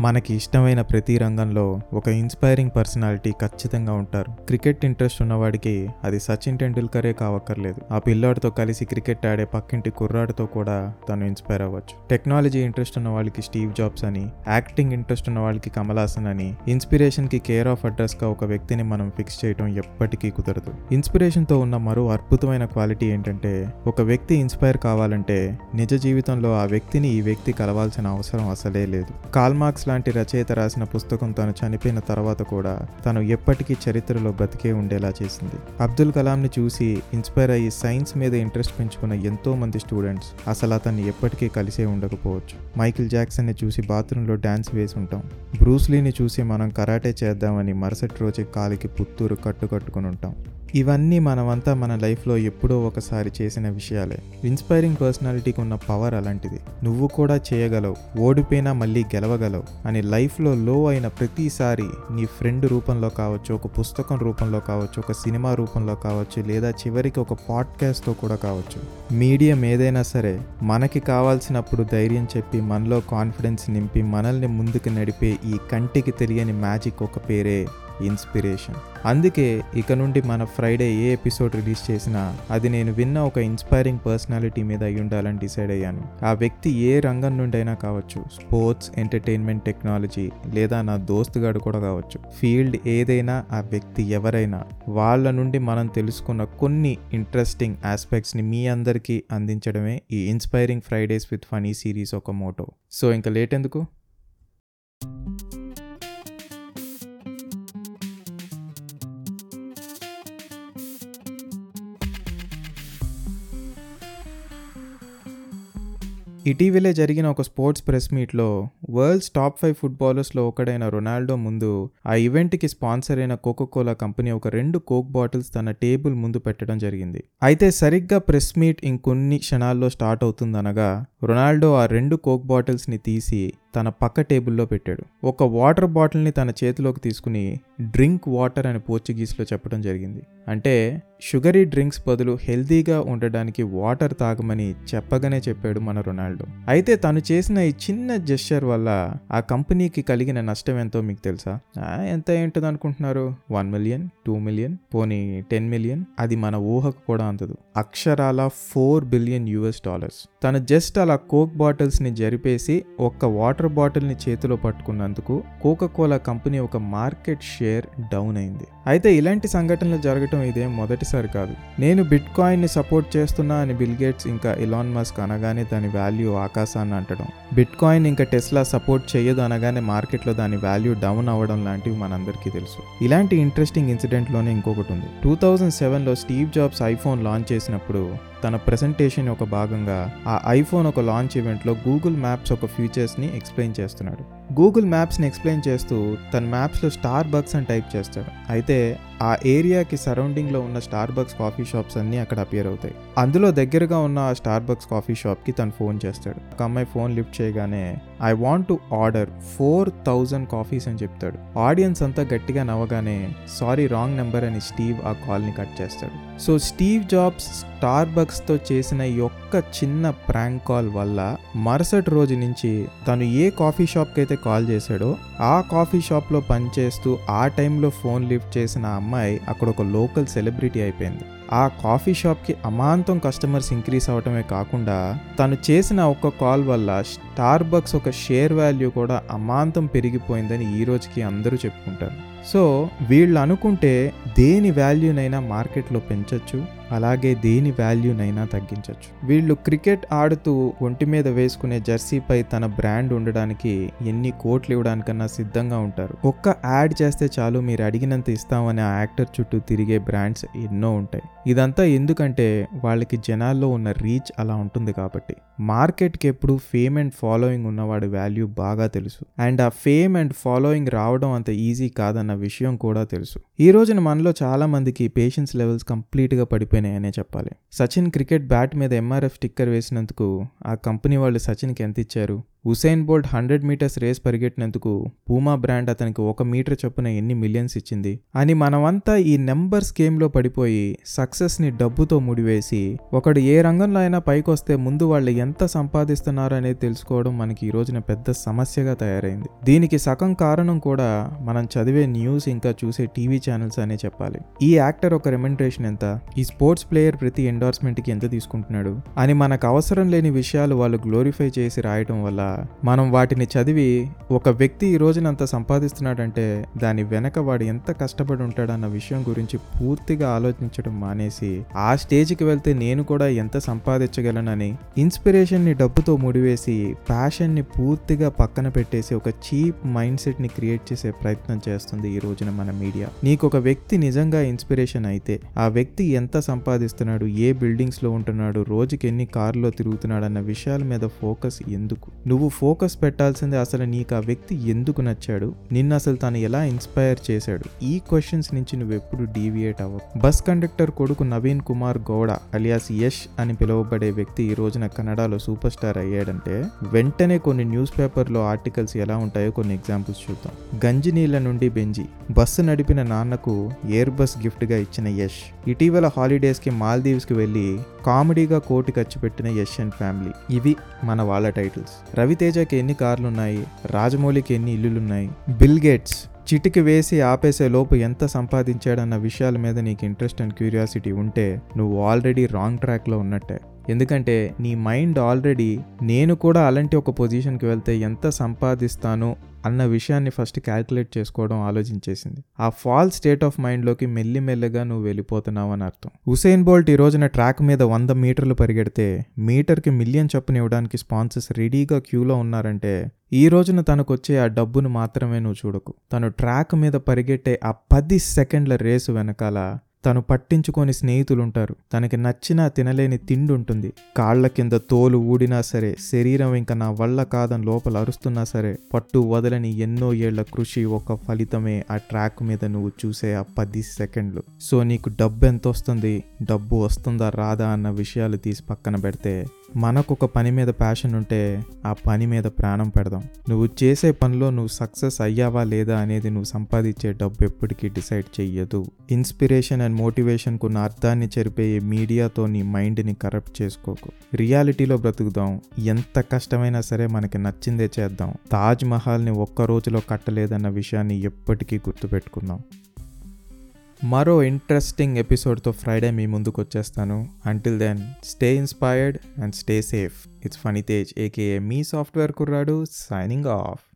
మనకి ఇష్టమైన ప్రతి రంగంలో ఒక ఇన్స్పైరింగ్ పర్సనాలిటీ ఖచ్చితంగా ఉంటారు. క్రికెట్ ఇంట్రెస్ట్ ఉన్నవాడికి అది సచిన్ టెండూల్కరే కావక్కర్లేదు. ఆ పిల్లాడితో కలిసి క్రికెట్ ఆడే పక్కింటి కుర్రాడితో కూడా తను ఇన్స్పైర్ అవ్వచ్చు. టెక్నాలజీ ఇంట్రెస్ట్ ఉన్న వాళ్ళకి స్టీవ్ జాబ్స్ అని యాక్టింగ్ ఇంట్రెస్ట్ ఉన్న వాళ్ళకి కమలాసన్ అని ఇన్స్పిరేషన్కి కేర్ ఆఫ్ అడ్రస్గా ఒక వ్యక్తిని మనం ఫిక్స్ చేయడం ఎప్పటికీ కుదరదు. ఇన్స్పిరేషన్తో ఉన్న మరో అద్భుతమైన క్వాలిటీ ఏంటంటే ఒక వ్యక్తి ఇన్స్పైర్ కావాలంటే నిజ జీవితంలో ఆ వ్యక్తిని ఈ వ్యక్తి కలవాల్సిన అవసరం అసలే లేదు. కాల్మార్క్స్ లాంటి రచయిత రాసిన పుస్తకం తను చనిపోయిన తర్వాత కూడా తను ఎప్పటికీ చరిత్రలో బ్రతికే ఉండేలా చేసింది. అబ్దుల్ కలాంని చూసి ఇన్స్పైర్ అయ్యి సైన్స్ మీద ఇంట్రెస్ట్ పెంచుకున్న ఎంతో మంది స్టూడెంట్స్ అసలు అతన్ని ఎప్పటికీ కలిసే ఉండకపోవచ్చు. మైకిల్ జాక్సన్ని చూసి బాత్రూంలో డ్యాన్స్ వేసి ఉంటాం. బ్రూస్లీని చూసి మనం కరాటే చేద్దామని మరుసటి రోజు కాలికి పుత్తూరు కట్టుకట్టుకుని ఉంటాం. ఇవన్నీ మనమంతా మన లైఫ్లో ఎప్పుడో ఒకసారి చేసిన విషయాలే. ఇన్స్పైరింగ్ పర్సనాలిటీకి ఉన్న పవర్ అలాంటిది. నువ్వు కూడా చేయగలవు ఓడిపోయినా మళ్ళీ గెలవగలవు అని లైఫ్లో లో అయిన ప్రతిసారి నీ ఫ్రెండ్ రూపంలో కావచ్చు ఒక పుస్తకం రూపంలో కావచ్చు ఒక సినిమా రూపంలో కావచ్చు లేదా చివరికి ఒక పాడ్కాస్ట్తో కూడా కావచ్చు. మీడియం ఏదైనా సరే మనకి కావాల్సినప్పుడు ధైర్యం చెప్పి మనలో కాన్ఫిడెన్స్ నింపి మనల్ని ముందుకు నడిపే ఈ కంటికి తెలియని మ్యాజిక్ ఒక పేరే. ఇన్స్పిరేషన్. అందుకే ఇక నుండి మన ఫ్రైడే ఏ ఎపిసోడ్ రిలీజ్ చేసినా అది నేను విన్న ఒక ఇన్స్పైరింగ్ పర్సనాలిటీ మీద అయి ఉండాలని డిసైడ్ అయ్యాను. ఆ వ్యక్తి ఏ రంగం నుండైనా కావచ్చు స్పోర్ట్స్ ఎంటర్టైన్మెంట్ టెక్నాలజీ లేదా నా దోస్తుగాడు కూడా కావచ్చు ఫీల్డ్ ఏదైనా ఆ వ్యక్తి ఎవరైనా వాళ్ళ నుండి మనం తెలుసుకున్న కొన్ని ఇంట్రెస్టింగ్ ఆస్పెక్ట్స్ని మీ అందరికీ అందించడమే ఈ inspiring Fridays with funny series ఒక మోటో. సో ఇంకా లేట్ ఎందుకు? ఇటీవలే జరిగిన ఒక స్పోర్ట్స్ ప్రెస్ మీట్లో వరల్డ్స్ టాప్ ఫైవ్ ఫుట్బాలర్స్లో ఒకడైన రొనాల్డో ముందు ఆ ఈవెంట్కి స్పాన్సర్ అయిన కోకోకోలా కంపెనీ ఒక రెండు కోక్ బాటిల్స్ తన టేబుల్ ముందు పెట్టడం జరిగింది. అయితే సరిగ్గా ప్రెస్ మీట్ ఇంకొన్ని క్షణాల్లో స్టార్ట్ అవుతుందనగా రొనాల్డో ఆ రెండు కోక్ బాటిల్స్ని తీసి తన పక్క టేబుల్లో పెట్టాడు. ఒక వాటర్ బాటిల్ని తన చేతిలోకి తీసుకుని డ్రింక్ వాటర్ అని పోర్చుగీస్లో చెప్పడం జరిగింది. అంటే షుగరీ డ్రింక్స్ బదులు హెల్తీగా ఉండడానికి వాటర్ తాగమని చెప్పగానే చెప్పాడు మన రొనాల్డో. అయితే తను చేసిన ఈ చిన్న జెస్చర్ వల్ల ఆ కంపెనీకి కలిగిన నష్టం ఎంతో మీకు తెలుసా? ఎంత ఏంటది అనుకుంటున్నారు వన్ మిలియన్ టూ మిలియన్ పోనీ టెన్ మిలియన్? అది మన ఊహకు కూడా అందదు. అక్షరాల ఫోర్ బిలియన్ యుఎస్ డాలర్స్. తను జస్ట్ అలా కోక్ బాటిల్స్ని జరిపేసి ఒక్క వాటర్ వాటర్ బాటిల్ని చేతిలో పట్టుకున్నందుకు కోకాకోలా కంపెనీ ఒక మార్కెట్ షేర్ డౌన్ అయింది. అయితే ఇలాంటి సంఘటనలు జరగటం ఇదే మొదటిసారి కాదు. నేను బిట్ కాయిన్ని సపోర్ట్ చేస్తున్నా అని బిల్ గేట్స్ ఇంకా ఇలాన్ మస్క్ అనగానే దాని వాల్యూ ఆకాశాన్ని అంటడం. బిట్ కాయిన్ ఇంకా టెస్లా సపోర్ట్ చేయదు అనగానే మార్కెట్లో దాని వాల్యూ డౌన్ అవ్వడం లాంటివి మనందరికీ తెలుసు. ఇలాంటి ఇంట్రెస్టింగ్ ఇన్సిడెంట్లోనే ఇంకొకటి ఉంది. టూ థౌజండ్ సెవెన్లో స్టీవ్ జాబ్స్ ఐఫోన్ లాంచ్ చేసినప్పుడు తన ప్రెజెంటేషన్ ఒక భాగంగా ఆ ఐఫోన్ ఒక లాంచ్ ఈవెంట్లో గూగుల్ మ్యాప్స్ ఒక ఫీచర్స్ని ఎక్స్ప్లెయిన్ చేస్తున్నాడు. గూగుల్ మ్యాప్స్ని ఎక్స్ప్లెయిన్ చేస్తూ తన మ్యాప్స్లో స్టార్ బక్స్ అని టైప్ చేస్తాడు. అయితే ఆ ఏరియాకి సరౌండింగ్లో ఉన్న స్టార్ బక్స్ కాఫీ షాప్స్ అన్నీ అక్కడ అపియర్ అవుతాయి. అందులో దగ్గరగా ఉన్న ఆ స్టార్ బక్స్ కాఫీ షాప్కి తను ఫోన్ చేస్తాడు. ఒక అమ్మాయి ఫోన్ లిఫ్ట్ చేయగానే I want to order four thousand coffees అని చెప్తాడు. ఆడియన్స్ అంతా గట్టిగా నవ్వగానే సారీ రాంగ్ నెంబర్ అని స్టీవ్ ఆ కాల్ని కట్ చేస్తాడు. సో స్టీవ్ జాబ్స్ స్టార్ బక్స్తో చేసిన ఈ ఒక్క చిన్న ప్రాంక్ కాల్ వల్ల మరుసటి రోజు నుంచి తను ఏ కాఫీ షాప్కి అయితే కాల్ చేశాడో ఆ కాఫీ షాప్లో పనిచేస్తూ ఆ టైంలో ఫోన్ లిఫ్ట్ చేసిన అమ్మాయి అక్కడ ఒక లోకల్ సెలబ్రిటీ అయిపోయింది. ఆ కాఫీ షాప్కి అమాంతం కస్టమర్స్ ఇంక్రీస్ అవటమే కాకుండా తను చేసిన ఒక్క కాల్ వల్ల స్టార్ బక్స్ ఒక షేర్ వాల్యూ కూడా అమాంతం పెరిగిపోయిందని ఈ రోజుకి అందరూ చెప్పుకుంటారు. సో వీళ్ళు అనుకుంటే దేని వాల్యూనైనా మార్కెట్లో పెంచొచ్చు? అలాగే దేని వాల్యూనైనా తగ్గించవచ్చు వీళ్ళు క్రికెట్ ఆడుతూ ఒంటి మీద వేసుకునే జెర్సీపై తన బ్రాండ్ ఉండడానికి ఎన్ని కోట్లు ఇవ్వడానికన్నా సిద్ధంగా ఉంటారు. ఒక్క యాడ్ చేస్తే చాలు మీరు అడిగినంత ఇస్తామని ఆ యాక్టర్ చుట్టూ తిరిగే బ్రాండ్స్ ఎన్నో ఉంటాయి. ఇదంతా ఎందుకంటే వాళ్ళకి జనాల్లో ఉన్న రీచ్ అలా ఉంటుంది కాబట్టి. మార్కెట్కి ఎప్పుడు ఫేమ్ అండ్ ఫాలోయింగ్ ఉన్నవాడి వాల్యూ బాగా తెలుసు. అండ్ ఆ ఫేమ్ అండ్ ఫాలోయింగ్ రావడం అంత ఈజీ కాదన్న విషయం కూడా తెలుసు. ఈ రోజున మనలో చాలా మందికి పేషెన్స్ లెవెల్స్ కంప్లీట్గా అయిపోయినాయనే చెప్పాలి. సచిన్ క్రికెట్ బ్యాట్ మీద ఎంఆర్ఎఫ్ స్టిక్కర్ వేసినందుకు ఆ కంపెనీ వాళ్ళు సచిన్కి ఎంత ఇచ్చారు? Usain Bolt hundred metres race పరిగెట్టినందుకు Puma brand అతనికి ఒక మీటర్ చొప్పున ఎన్ని మిలియన్స్ ఇచ్చింది? అని మనమంతా ఈ నెంబర్స్ గేమ్లో పడిపోయి సక్సెస్ని డబ్బుతో ముడివేసి ఒకడు ఏ రంగంలో అయినా పైకొస్తే ముందు వాళ్ళు ఎంత సంపాదిస్తున్నారు అనేది తెలుసుకోవడం మనకి ఈ రోజున పెద్ద సమస్యగా తయారైంది. దీనికి సగం కారణం కూడా మనం చదివే న్యూస్ ఇంకా చూసే టీవీ ఛానల్స్ అనే చెప్పాలి. ఈ యాక్టర్ ఒక రెమెండరేషన్ ఎంత? ఈ స్పోర్ట్స్ ప్లేయర్ ప్రతి ఎండార్స్మెంట్కి ఎంత తీసుకుంటున్నాడు? అని మనకు అవసరం లేని విషయాలు వాళ్ళు గ్లోరిఫై చేసి రాయటం వల్ల మనం వాటిని చదివి ఒక వ్యక్తి ఈ రోజునంత సంపాదిస్తున్నాడంటే దాని వెనక వాడు ఎంత కష్టపడి ఉంటాడన్న విషయం గురించి పూర్తిగా ఆలోచించడం మానేసి ఆ స్టేజ్కి వెళ్తే నేను కూడా ఎంత సంపాదించగలనని ఇన్స్పిరేషన్ని డబ్బుతో ముడివేసి ప్యాషన్ని పూర్తిగా పక్కన పెట్టేసి ఒక చీప్ మైండ్ సెట్ని క్రియేట్ చేసే ప్రయత్నం చేస్తుంది ఈ రోజున మన మీడియా. నీకు ఒక వ్యక్తి నిజంగా ఇన్స్పిరేషన్ అయితే ఆ వ్యక్తి ఎంత సంపాదిస్తున్నాడు ఏ బిల్డింగ్స్లో ఉంటున్నాడు రోజుకి ఎన్ని కార్లో తిరుగుతున్నాడు అన్న విషయాల మీద ఫోకస్ ఎందుకు? నువ్వు ఫోకస్ పెట్టాల్సిందే అసలు నీకు ఆ వ్యక్తి ఎందుకు నచ్చాడు? నిన్ను అసలు తను ఎలా ఇన్స్పైర్ చేశాడు? ఈ క్వశ్చన్స్ నుంచి నువ్వు ఎప్పుడు డీవియేట్ అవ్వవు బస్ కండక్టర్ కొడుకు నవీన్ కుమార్ గౌడ అలియాస్ యష్ అని పిలువబడే వ్యక్తి ఈ రోజున కన్నడలో సూపర్ స్టార్ అయ్యాడంటే వెంటనే కొన్ని న్యూస్ పేపర్లో ఆర్టికల్స్ ఎలా ఉంటాయో కొన్ని ఎగ్జాంపుల్స్ చూద్దాం. గంజి నీళ్ళ నుండి బెంజి. బస్సు నడిపిన నాన్నకు ఎయిర్ బస్ గిఫ్ట్గా ఇచ్చిన యష్. ఇటీవల హాలిడేస్కి మాల్దీవ్స్కి వెళ్ళి కామెడీగా కోటి ఖర్చు పెట్టిన యష్ అండ్ ఫ్యామిలీ. ఇవి మన వాళ్ళ టైటిల్స్. రవితేజకి ఎన్ని కార్లున్నాయి? రాజమౌళికి ఎన్ని ఇల్లులున్నాయి? బిల్ గేట్స్ చిటికి వేసి ఆపేసే లోపు ఎంత సంపాదించాడన్న విషయాల మీద నీకు ఇంట్రెస్ట్ అండ్ క్యూరియాసిటీ ఉంటే నువ్వు ఆల్రెడీ రాంగ్ ట్రాక్లో ఉన్నట్టే. ఎందుకంటే నీ మైండ్ ఆల్రెడీ నేను కూడా అలాంటి ఒక పొజిషన్కి వెళ్తే ఎంత సంపాదిస్తాను అన్న విషయాన్ని ఫస్ట్ క్యాల్కులేట్ చేసుకోవడం ఆలోచించేసింది. ఆ ఫాల్ స్టేట్ ఆఫ్ మైండ్లోకి మెల్లిమెల్లగా నువ్వు వెళ్ళిపోతున్నావు అని అర్థం. హుసేన్ బోల్ట్ ఈ రోజున ట్రాక్ మీద వంద మీటర్లు పరిగెడితే మీటర్కి మిలియన్ చొప్పున ఇవ్వడానికి స్పాన్సర్స్ రెడీగా క్యూలో ఉన్నారంటే ఈ రోజున తనకొచ్చే ఆ డబ్బును మాత్రమే నువ్వు చూడకు. తను ట్రాక్ మీద పరిగెట్టే ఆ పది సెకండ్ల రేసు వెనకాల తను పట్టించుకొని స్నేహితులుంటారు. తనకి నచ్చినా తినలేని తిండి ఉంటుంది కాళ్ళ కింద తోలు ఊడినా సరే శరీరం ఇంకా నా వల్ల కాదని లోపల అరుస్తున్నా సరే పట్టు వదలని ఎన్నో ఏళ్ళ కృషి ఒక ఫలితమే ఆ ట్రాక్ మీద నువ్వు చూసే ఆ పది సెకండ్లు. సో నీకు డబ్బు ఎంత వస్తుంది డబ్బు వస్తుందా రాదా అన్న విషయాలు తీసి పక్కన పెడితే మనకు ఒక పని మీద ప్యాషన్ ఉంటే ఆ పని మీద ప్రాణం పెడదాం. నువ్వు చేసే పనిలో నువ్వు సక్సెస్ అయ్యావా లేదా అనేది నువ్వు సంపాదించే డబ్బు ఎప్పటికీ డిసైడ్ చెయ్యదు. ఇన్స్పిరేషన్ అండ్ మోటివేషన్కు ఉన్న అర్థాన్ని చెరిపేయే మీడియాతో నీ మైండ్ని కరప్ట్ చేసుకోకు. రియాలిటీలో బ్రతుకుదాం. ఎంత కష్టమైనా సరే మనకి నచ్చిందే చేద్దాం. తాజ్ మహల్ని ఒక్క రోజులో కట్టలేదన్న విషయాన్ని ఎప్పటికీ గుర్తుపెట్టుకుందాం. మరో ఇంట్రెస్టింగ్ ఎపిసోడ్తో ఫ్రైడే మీ ముందుకు వచ్చేస్తాను. Until then stay inspired and stay safe it's funny Tej AKA me software కుర్రాడు సైనింగ్ ఆఫ్